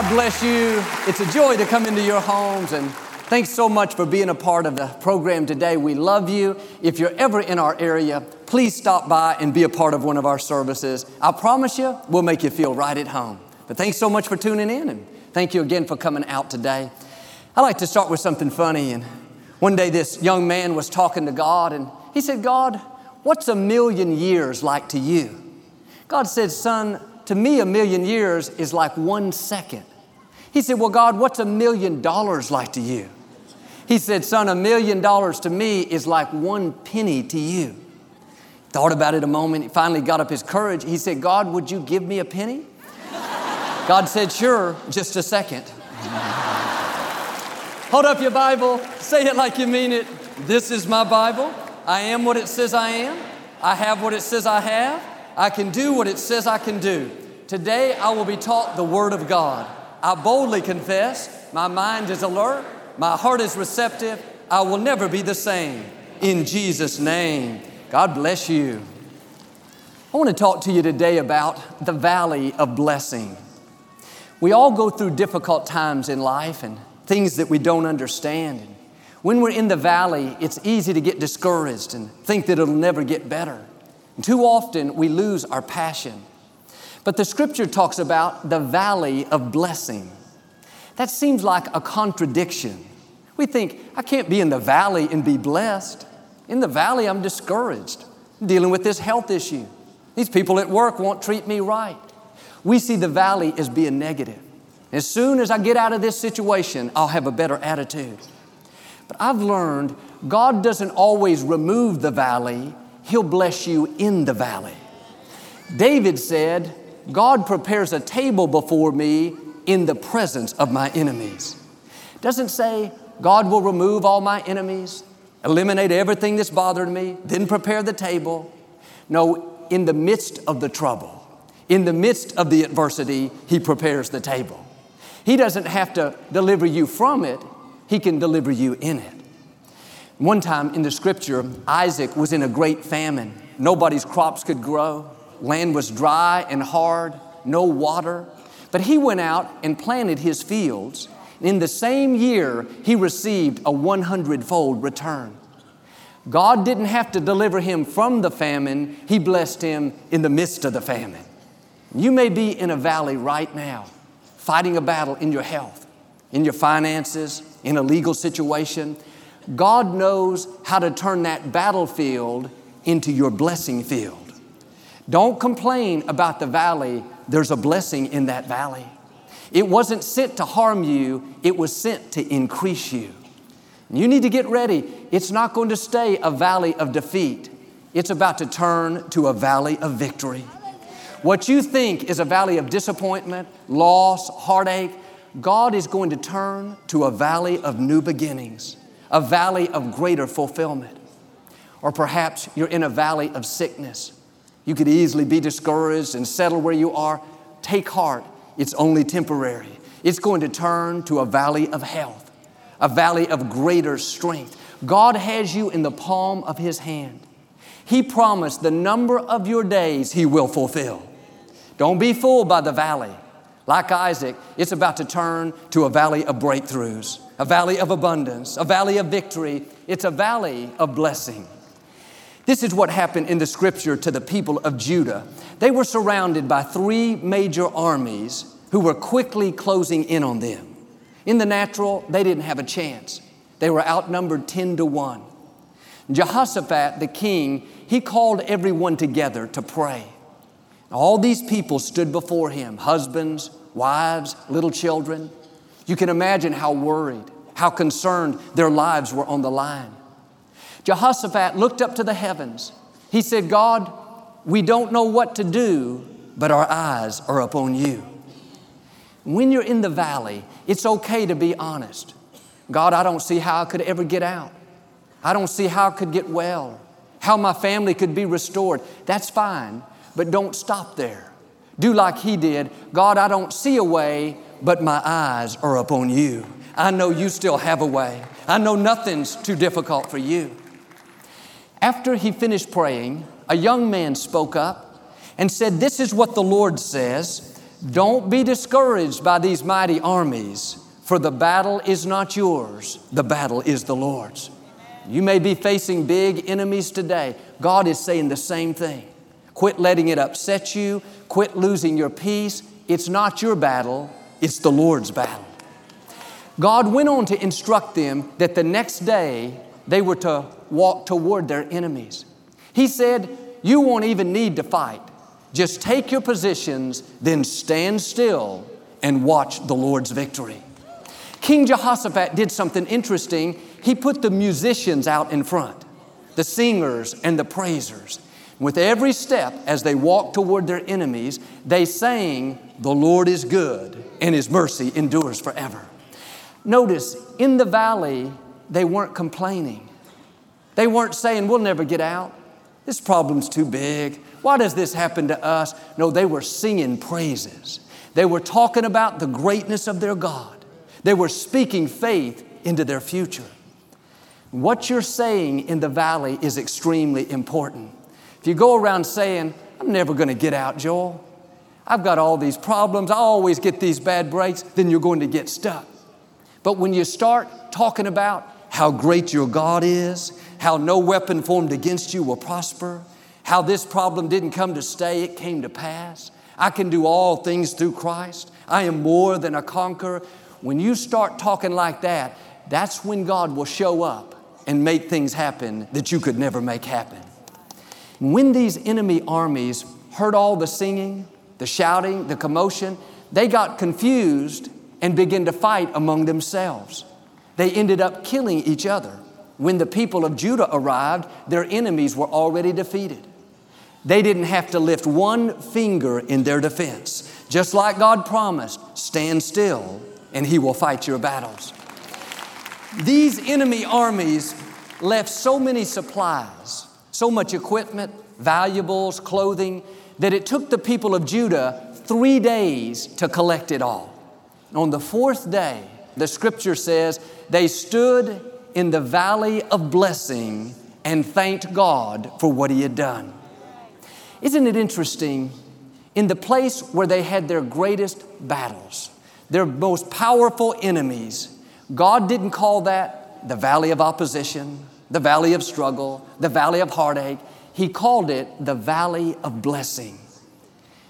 God bless you. It's a joy to come into your homes and thanks so much for being a part of the program today. We love you. If you're ever in our area, please stop by and be a part of one of our services. I promise you, we'll make you feel right at home. But thanks so much for tuning in and thank you again for coming out today. I like to start with something funny. And one day, this young man was talking to God and he said, God, what's a million years like to you? God said, Son, to me, a million years is like one second. He said, Well, God, what's a million dollars like to you? He said, Son, a million dollars to me is like one penny to you. Thought about it a moment. He finally got up his courage. He said, God, would you give me a penny? God said, Sure, just a second. Hold up your Bible, say it like you mean it. This is my Bible. I am what it says I am. I have what it says I have. I can do what it says I can do. Today I will be taught the Word of God. I boldly confess, my mind is alert, my heart is receptive, I will never be the same. In Jesus' name, God bless you. I want to talk to you today about the valley of blessing. We all go through difficult times in life and things that we don't understand. And when we're in the valley, it's easy to get discouraged and think that it'll never get better. And too often we lose our passion. But the scripture talks about the valley of blessing. That seems like a contradiction. We think, I can't be in the valley and be blessed. In the valley, I'm discouraged, I'm dealing with this health issue. These people at work won't treat me right. We see the valley as being negative. As soon as I get out of this situation, I'll have a better attitude. But I've learned God doesn't always remove the valley, He'll bless you in the valley. David said, God prepares a table before me in the presence of my enemies. Doesn't say God will remove all my enemies, eliminate everything that's bothered me, then prepare the table. No, in the midst of the trouble, in the midst of the adversity, He prepares the table. He doesn't have to deliver you from it, He can deliver you in it. One time in the scripture, Isaac was in a great famine. Nobody's crops could grow. Land was dry and hard, no water. But he went out and planted his fields. In the same year, he received a 100 fold return. God didn't have to deliver him from the famine, He blessed him in the midst of the famine. You may be in a valley right now, fighting a battle in your health, in your finances, in a legal situation. God knows how to turn that battlefield into your blessing field. Don't complain about the valley, there's a blessing in that valley. It wasn't sent to harm you, it was sent to increase you. You need to get ready. It's not going to stay a valley of defeat, it's about to turn to a valley of victory. What you think is a valley of disappointment, loss, heartache, God is going to turn to a valley of new beginnings, a valley of greater fulfillment. Or perhaps you're in a valley of sickness. You could easily be discouraged and settle where you are. Take heart, it's only temporary. It's going to turn to a valley of health, a valley of greater strength. God has you in the palm of His hand. He promised the number of your days He will fulfill. Don't be fooled by the valley. Like Isaac, it's about to turn to a valley of breakthroughs, a valley of abundance, a valley of victory. It's a valley of blessing. This is what happened in the scripture to the people of Judah. They were surrounded by three major armies who were quickly closing in on them. In the natural, they didn't have a chance. They were outnumbered 10 to 1. Jehoshaphat, the king, he called everyone together to pray. All these people stood before him husbands, wives, little children. You can imagine how worried, how concerned their lives were on the line. Jehoshaphat looked up to the heavens. He said, God, we don't know what to do, but our eyes are upon you. When you're in the valley, it's okay to be honest. God, I don't see how I could ever get out. I don't see how I could get well, how my family could be restored. That's fine, but don't stop there. Do like he did. God, I don't see a way, but my eyes are upon you. I know you still have a way. I know nothing's too difficult for you. After he finished praying, a young man spoke up and said, This is what the Lord says. Don't be discouraged by these mighty armies, for the battle is not yours, the battle is the Lord's. You may be facing big enemies today. God is saying the same thing. Quit letting it upset you, quit losing your peace. It's not your battle, it's the Lord's battle. God went on to instruct them that the next day they were to walk toward their enemies. He said, You won't even need to fight. Just take your positions, then stand still and watch the Lord's victory. King Jehoshaphat did something interesting. He put the musicians out in front, the singers and the praisers. With every step as they walked toward their enemies, they sang, The Lord is good and His mercy endures forever. Notice, in the valley, they weren't complaining. They weren't saying, We'll never get out. This problem's too big. Why does this happen to us? No, they were singing praises. They were talking about the greatness of their God. They were speaking faith into their future. What you're saying in the valley is extremely important. If you go around saying, I'm never going to get out, Joel, I've got all these problems, I always get these bad breaks, then you're going to get stuck. But when you start talking about how great your God is, how no weapon formed against you will prosper, how this problem didn't come to stay, it came to pass. I can do all things through Christ. I am more than a conqueror. When you start talking like that, that's when God will show up and make things happen that you could never make happen. When these enemy armies heard all the singing, the shouting, the commotion, they got confused and began to fight among themselves. They ended up killing each other. When the people of Judah arrived, their enemies were already defeated. They didn't have to lift one finger in their defense. Just like God promised, stand still and He will fight your battles. These enemy armies left so many supplies, so much equipment, valuables, clothing, that it took the people of Judah three days to collect it all. On the fourth day, the scripture says, they stood in the valley of blessing and thanked God for what He had done. Isn't it interesting? In the place where they had their greatest battles, their most powerful enemies, God didn't call that the valley of opposition, the valley of struggle, the valley of heartache. He called it the valley of blessing.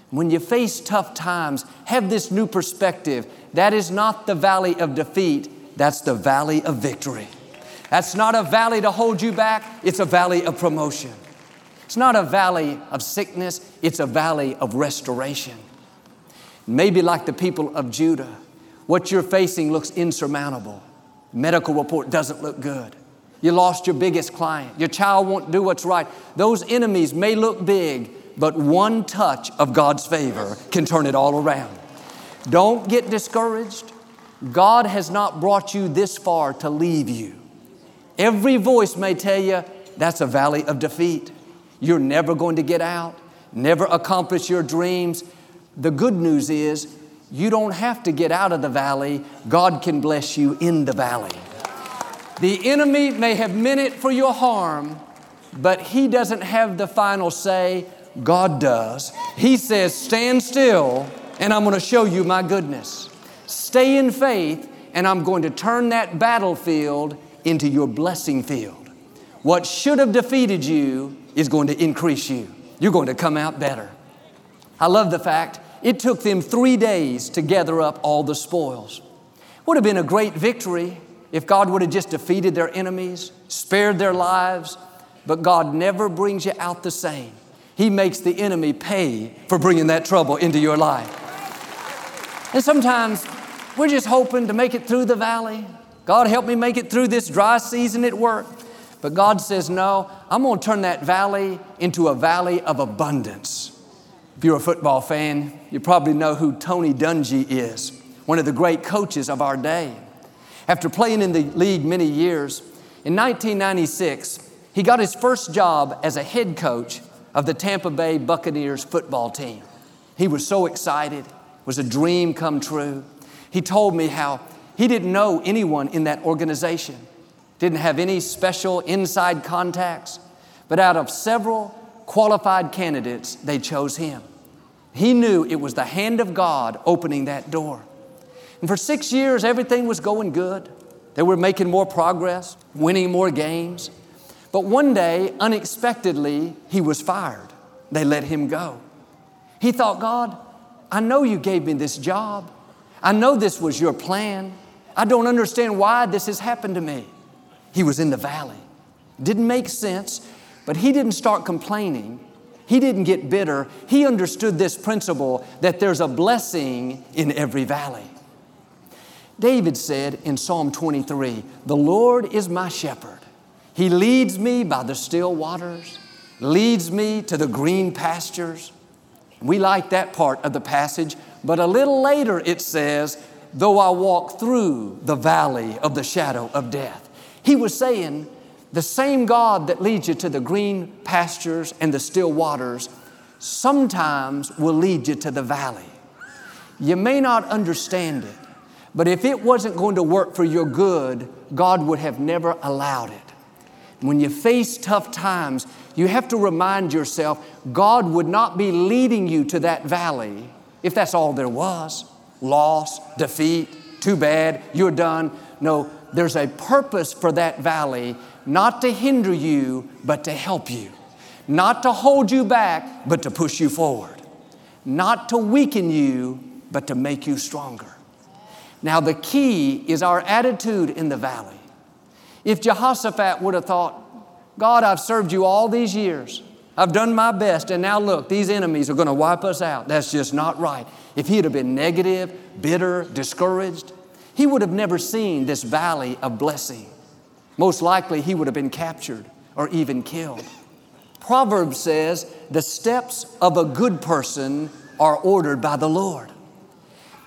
When you face tough times, have this new perspective. That is not the valley of defeat, that's the valley of victory. That's not a valley to hold you back, it's a valley of promotion. It's not a valley of sickness, it's a valley of restoration. Maybe like the people of Judah, what you're facing looks insurmountable. Medical report doesn't look good. You lost your biggest client. Your child won't do what's right. Those enemies may look big, but one touch of God's favor can turn it all around. Don't get discouraged. God has not brought you this far to leave you. Every voice may tell you that's a valley of defeat. You're never going to get out, never accomplish your dreams. The good news is you don't have to get out of the valley. God can bless you in the valley. The enemy may have meant it for your harm, but he doesn't have the final say. God does. He says, Stand still, and I'm going to show you my goodness. Stay in faith, and I'm going to turn that battlefield into your blessing field. What should have defeated you is going to increase you. You're going to come out better. I love the fact it took them three days to gather up all the spoils. Would have been a great victory if God would have just defeated their enemies, spared their lives, but God never brings you out the same. He makes the enemy pay for bringing that trouble into your life. And sometimes we're just hoping to make it through the valley. God help me make it through this dry season at work. But God says, No, I'm going to turn that valley into a valley of abundance. If you're a football fan, you probably know who Tony Dungy is. one of the great coaches of our day. After playing in the league many years, in 1996, he got his first job as a head coach of the Tampa Bay Buccaneers football team. He was so excited, it was a dream come true. He told me how he didn't know anyone in that organization, didn't have any special inside contacts, but out of several qualified candidates, they chose him. He knew it was the hand of God opening that door. And for six years, everything was going good. They were making more progress, winning more games. But one day, unexpectedly, he was fired. They let him go. He thought, God, I know you gave me this job. I know this was your plan. I don't understand why this has happened to me. He was in the valley. Didn't make sense, but he didn't start complaining. He didn't get bitter. He understood this principle that there's a blessing in every valley. David said in Psalm 23 The Lord is my shepherd. He leads me by the still waters, leads me to the green pastures. We like that part of the passage, but a little later it says, Though I walk through the valley of the shadow of death. He was saying, the same God that leads you to the green pastures and the still waters sometimes will lead you to the valley. You may not understand it, but if it wasn't going to work for your good, God would have never allowed it. When you face tough times, you have to remind yourself God would not be leading you to that valley if that's all there was loss, defeat, too bad, you're done. No, there's a purpose for that valley, not to hinder you, but to help you. Not to hold you back, but to push you forward. Not to weaken you, but to make you stronger. Now, the key is our attitude in the valley. If Jehoshaphat would have thought, God, I've served you all these years, I've done my best, and now look, these enemies are going to wipe us out. That's just not right. If he'd have been negative, bitter, discouraged, he would have never seen this valley of blessing. Most likely, he would have been captured or even killed. Proverbs says, The steps of a good person are ordered by the Lord.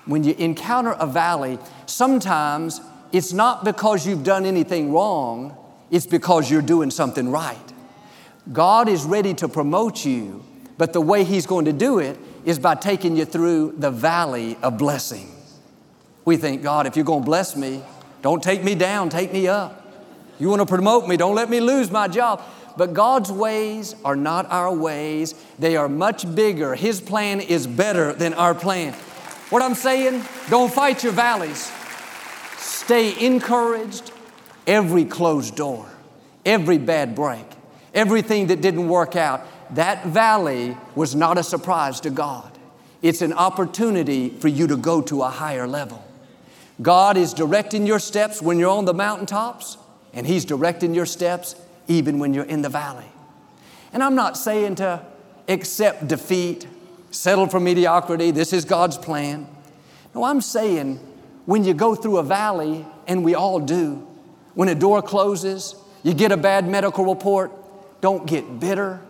When you encounter a valley, sometimes it's not because you've done anything wrong, it's because you're doing something right. God is ready to promote you, but the way He's going to do it is by taking you through the valley of blessing. We think, God, if you're going to bless me, don't take me down, take me up. You want to promote me, don't let me lose my job. But God's ways are not our ways, they are much bigger. His plan is better than our plan. What I'm saying, don't fight your valleys. Stay encouraged. Every closed door, every bad break, everything that didn't work out, that valley was not a surprise to God. It's an opportunity for you to go to a higher level. God is directing your steps when you're on the mountaintops, and He's directing your steps even when you're in the valley. And I'm not saying to accept defeat, settle for mediocrity, this is God's plan. No, I'm saying when you go through a valley, and we all do, when a door closes, you get a bad medical report, don't get bitter.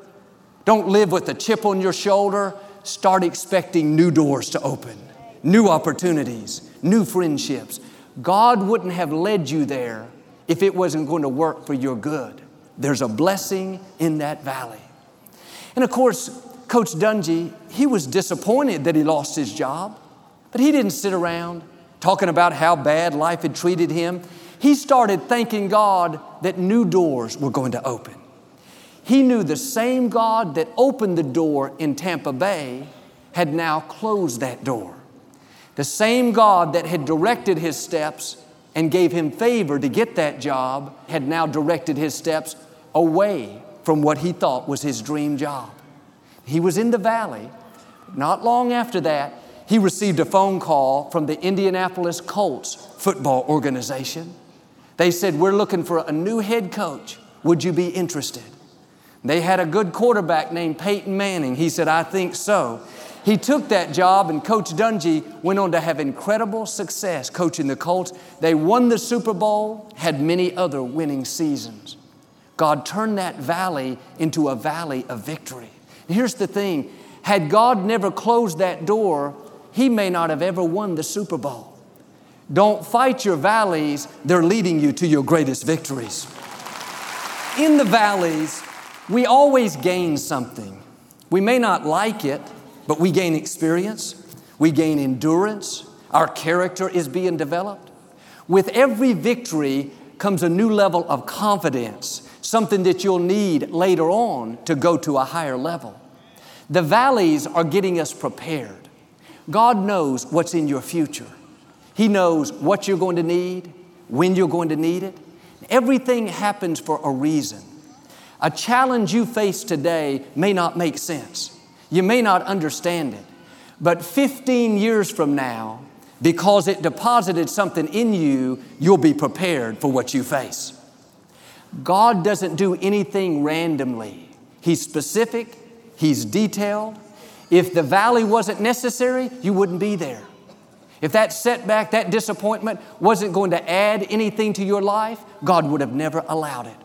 Don't live with a chip on your shoulder. Start expecting new doors to open, new opportunities, new friendships. God wouldn't have led you there if it wasn't going to work for your good. There's a blessing in that valley. And of course, Coach Dungy, he was disappointed that he lost his job, but he didn't sit around talking about how bad life had treated him, he started thanking God that new doors were going to open. He knew the same God that opened the door in Tampa Bay had now closed that door. The same God that had directed his steps and gave him favor to get that job had now directed his steps away from what he thought was his dream job. He was in the valley. Not long after that, he received a phone call from the Indianapolis Colts football organization. They said, We're looking for a new head coach. Would you be interested? They had a good quarterback named Peyton Manning. He said, I think so. He took that job, and Coach Dungy went on to have incredible success coaching the Colts. They won the Super Bowl, had many other winning seasons. God turned that valley into a valley of victory. Here's the thing had God never closed that door, he may not have ever won the Super Bowl. Don't fight your valleys, they're leading you to your greatest victories. In the valleys, we always gain something. We may not like it, but we gain experience, we gain endurance, our character is being developed. With every victory comes a new level of confidence, something that you'll need later on to go to a higher level. The valleys are getting us prepared. God knows what's in your future. He knows what you're going to need, when you're going to need it. Everything happens for a reason. A challenge you face today may not make sense. You may not understand it. But 15 years from now, because it deposited something in you, you'll be prepared for what you face. God doesn't do anything randomly. He's specific, He's detailed. If the valley wasn't necessary, you wouldn't be there. If that setback, that disappointment wasn't going to add anything to your life, God would have never allowed it.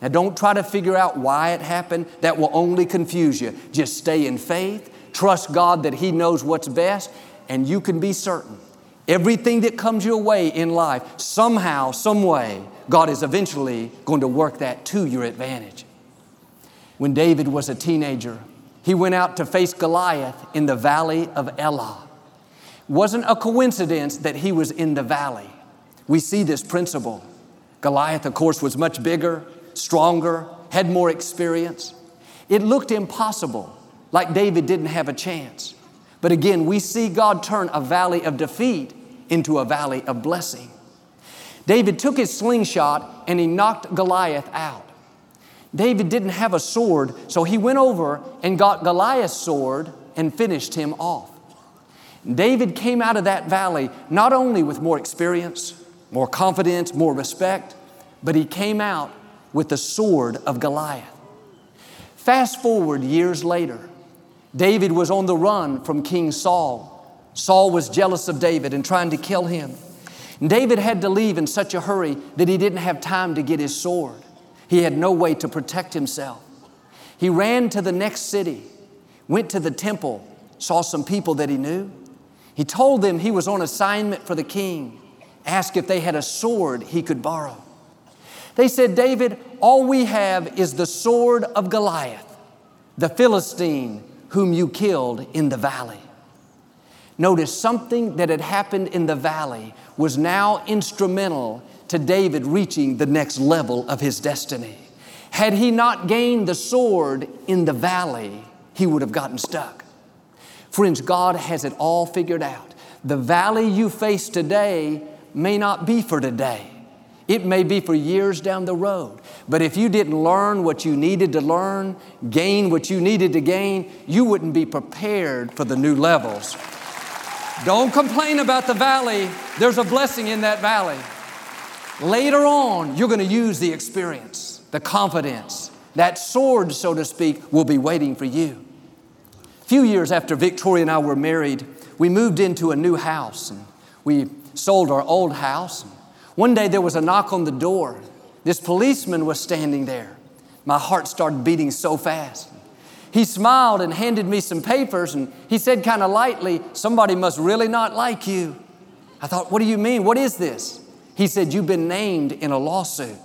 Now, don't try to figure out why it happened. That will only confuse you. Just stay in faith, trust God that He knows what's best, and you can be certain everything that comes your way in life, somehow, some way, God is eventually going to work that to your advantage. When David was a teenager, he went out to face Goliath in the valley of Elah. Wasn't a coincidence that he was in the valley. We see this principle. Goliath, of course, was much bigger, stronger, had more experience. It looked impossible, like David didn't have a chance. But again, we see God turn a valley of defeat into a valley of blessing. David took his slingshot and he knocked Goliath out. David didn't have a sword, so he went over and got Goliath's sword and finished him off. David came out of that valley not only with more experience, more confidence, more respect, but he came out with the sword of Goliath. Fast forward years later, David was on the run from King Saul. Saul was jealous of David and trying to kill him. David had to leave in such a hurry that he didn't have time to get his sword. He had no way to protect himself. He ran to the next city, went to the temple, saw some people that he knew. He told them he was on assignment for the king, asked if they had a sword he could borrow. They said, David, all we have is the sword of Goliath, the Philistine whom you killed in the valley. Notice something that had happened in the valley was now instrumental to David reaching the next level of his destiny. Had he not gained the sword in the valley, he would have gotten stuck. Friends, God has it all figured out. The valley you face today may not be for today. It may be for years down the road. But if you didn't learn what you needed to learn, gain what you needed to gain, you wouldn't be prepared for the new levels. Don't complain about the valley. There's a blessing in that valley. Later on, you're going to use the experience, the confidence. That sword, so to speak, will be waiting for you. A few years after Victoria and I were married, we moved into a new house and we sold our old house. One day there was a knock on the door. This policeman was standing there. My heart started beating so fast. He smiled and handed me some papers and he said kind of lightly, Somebody must really not like you. I thought, What do you mean? What is this? He said, You've been named in a lawsuit.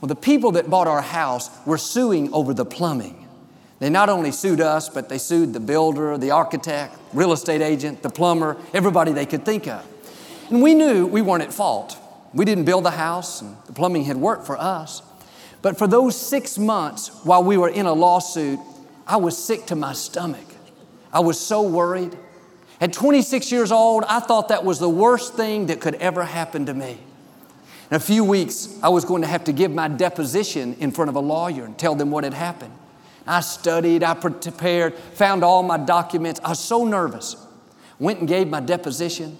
Well, the people that bought our house were suing over the plumbing. They not only sued us, but they sued the builder, the architect, real estate agent, the plumber, everybody they could think of. And we knew we weren't at fault. We didn't build the house, and the plumbing had worked for us. But for those six months while we were in a lawsuit, I was sick to my stomach. I was so worried. At 26 years old, I thought that was the worst thing that could ever happen to me. In a few weeks, I was going to have to give my deposition in front of a lawyer and tell them what had happened. I studied, I prepared, found all my documents. I was so nervous. Went and gave my deposition.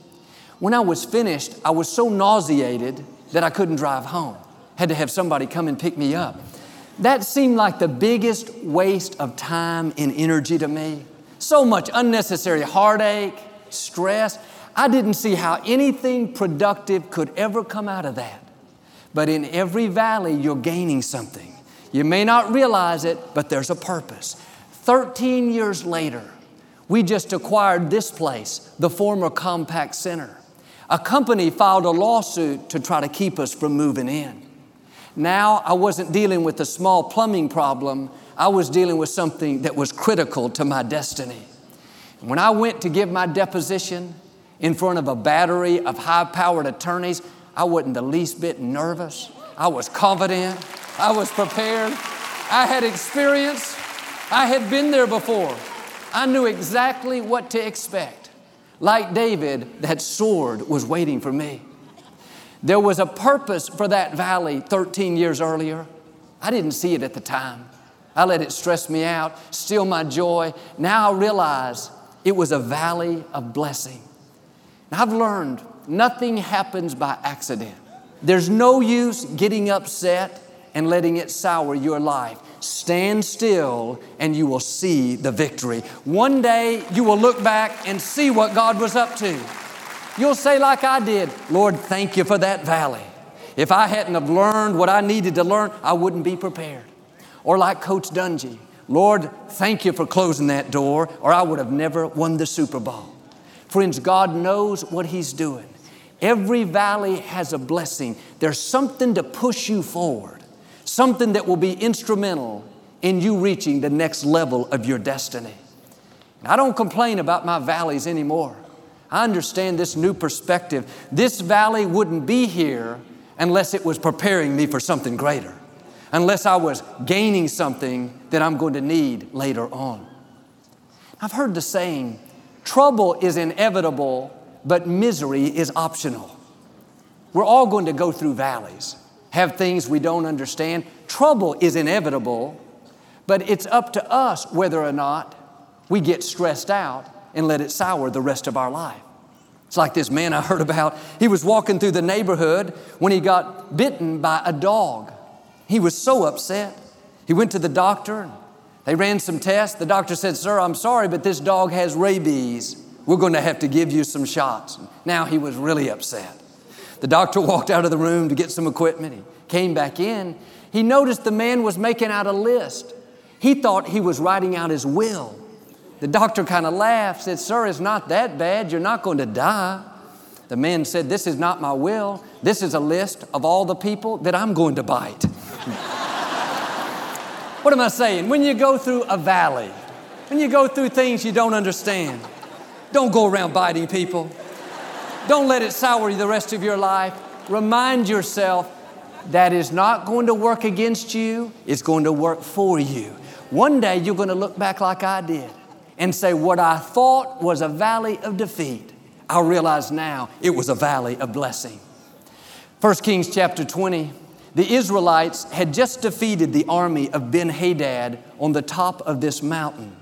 When I was finished, I was so nauseated that I couldn't drive home. Had to have somebody come and pick me up. That seemed like the biggest waste of time and energy to me. So much unnecessary heartache, stress. I didn't see how anything productive could ever come out of that. But in every valley, you're gaining something. You may not realize it, but there's a purpose. 13 years later, we just acquired this place, the former Compaq Center. A company filed a lawsuit to try to keep us from moving in. Now I wasn't dealing with a small plumbing problem, I was dealing with something that was critical to my destiny. When I went to give my deposition in front of a battery of high powered attorneys, I wasn't the least bit nervous. I was confident. I was prepared. I had experience. I had been there before. I knew exactly what to expect. Like David, that sword was waiting for me. There was a purpose for that valley 13 years earlier. I didn't see it at the time. I let it stress me out, steal my joy. Now I realize it was a valley of blessing. I've learned nothing happens by accident. There's no use getting upset and letting it sour your life. Stand still and you will see the victory. One day you will look back and see what God was up to. You'll say, like I did, Lord, thank you for that valley. If I hadn't have learned what I needed to learn, I wouldn't be prepared. Or like Coach Dungy, Lord, thank you for closing that door, or I would have never won the Super Bowl. Friends, God knows what He's doing. Every valley has a blessing. There's something to push you forward, something that will be instrumental in you reaching the next level of your destiny. I don't complain about my valleys anymore. I understand this new perspective. This valley wouldn't be here unless it was preparing me for something greater, unless I was gaining something that I'm going to need later on. I've heard the saying, trouble is inevitable, but misery is optional. We're all going to go through valleys, have things we don't understand. Trouble is inevitable, but it's up to us whether or not we get stressed out and let it sour the rest of our life. It's like this man I heard about. He was walking through the neighborhood when he got bitten by a dog. He was so upset. He went to the doctor. They ran some tests. The doctor said, Sir, I'm sorry, but this dog has rabies. We're going to have to give you some shots. Now he was really upset. The doctor walked out of the room to get some equipment. He came back in. He noticed the man was making out a list. He thought he was writing out his will. The doctor kind of laughed, said, Sir, it's not that bad. You're not going to die. The man said, This is not my will. This is a list of all the people that I'm going to bite. what am I saying? When you go through a valley, when you go through things you don't understand, don't go around biting people. Don't let it sour you the rest of your life. Remind yourself that is not going to work against you, it's going to work for you. One day you're going to look back like I did and say, What I thought was a valley of defeat, I realize now it was a valley of blessing. 1 Kings chapter 20, the Israelites had just defeated the army of Ben Hadad on the top of this mountain.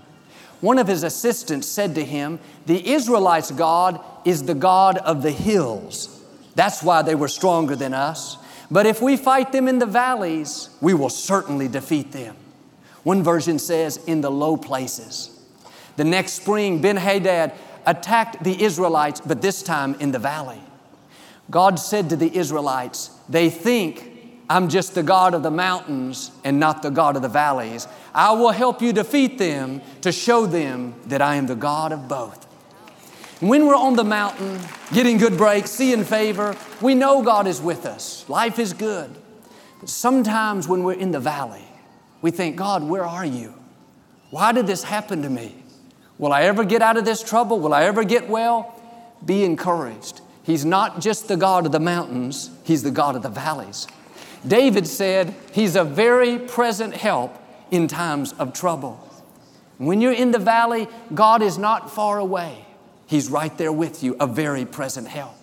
One of his assistants said to him, The Israelites' God is the God of the hills. That's why they were stronger than us. But if we fight them in the valleys, we will certainly defeat them. One version says, in the low places. The next spring, Ben Hadad attacked the Israelites, but this time in the valley. God said to the Israelites, They think I'm just the God of the mountains and not the God of the valleys. I will help you defeat them to show them that I am the God of both. When we're on the mountain, getting good breaks, seeing favor, we know God is with us. Life is good. But sometimes when we're in the valley, we think, God, where are you? Why did this happen to me? Will I ever get out of this trouble? Will I ever get well? Be encouraged. He's not just the God of the mountains, He's the God of the valleys. David said, He's a very present help in times of trouble. When you're in the valley, God is not far away. He's right there with you, a very present help.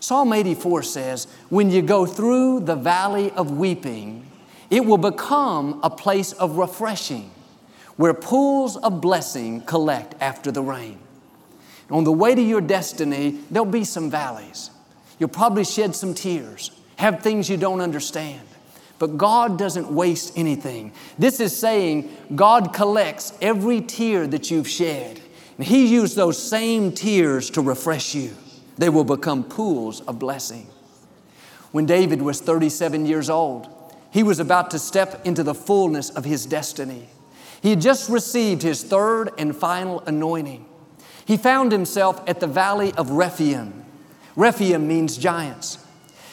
Psalm 84 says, When you go through the valley of weeping, it will become a place of refreshing where pools of blessing collect after the rain. On the way to your destiny, there'll be some valleys. You'll probably shed some tears, have things you don't understand. But God doesn't waste anything. This is saying God collects every tear that you've shed. And He used those same tears to refresh you. They will become pools of blessing. When David was 37 years old, he was about to step into the fullness of his destiny. He had just received his third and final anointing. He found himself at the valley of Rephaim. Rephaim means giants.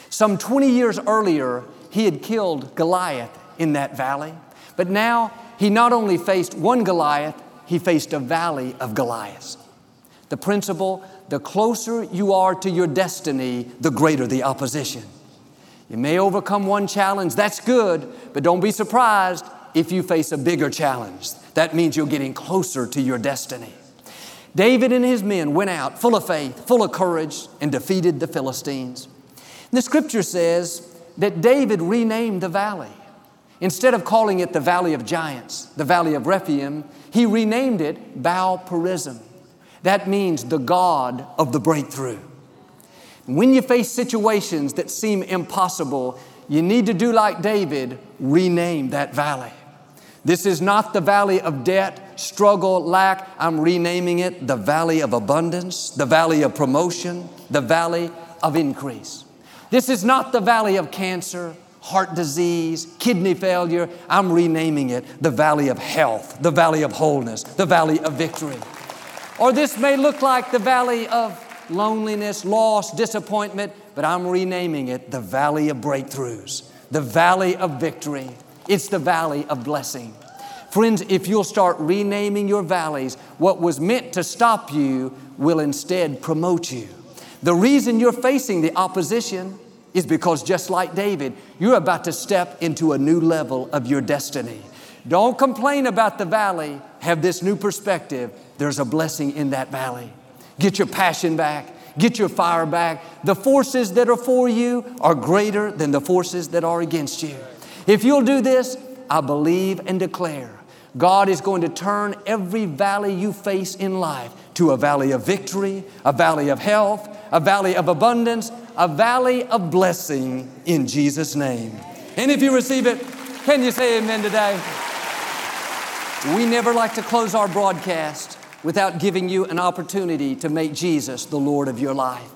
Some 20 years earlier, he had killed Goliath in that valley. But now he not only faced one Goliath, he faced a valley of Goliaths. The principle the closer you are to your destiny, the greater the opposition. You may overcome one challenge, that's good, but don't be surprised if you face a bigger challenge. That means you're getting closer to your destiny. David and his men went out full of faith, full of courage, and defeated the Philistines. The scripture says that David renamed the valley. Instead of calling it the Valley of Giants, the Valley of Rephaim, he renamed it Baal Perazim. That means the God of the breakthrough. When you face situations that seem impossible, you need to do like David, rename that valley. This is not the valley of debt, struggle, lack. I'm renaming it the valley of abundance, the valley of promotion, the valley of increase. This is not the valley of cancer, heart disease, kidney failure. I'm renaming it the valley of health, the valley of wholeness, the valley of victory. Or this may look like the valley of loneliness, loss, disappointment, but I'm renaming it the valley of breakthroughs, the valley of victory. It's the valley of blessing. Friends, if you'll start renaming your valleys, what was meant to stop you will instead promote you. The reason you're facing the opposition is because just like David, you're about to step into a new level of your destiny. Don't complain about the valley. Have this new perspective. There's a blessing in that valley. Get your passion back. Get your fire back. The forces that are for you are greater than the forces that are against you. If you'll do this, I believe and declare God is going to turn every valley you face in life to a valley of victory, a valley of health, a valley of abundance, a valley of blessing in Jesus' name. And if you receive it, can you say amen today? We never like to close our broadcast without giving you an opportunity to make Jesus the Lord of your life.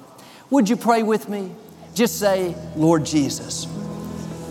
Would you pray with me? Just say, Lord Jesus,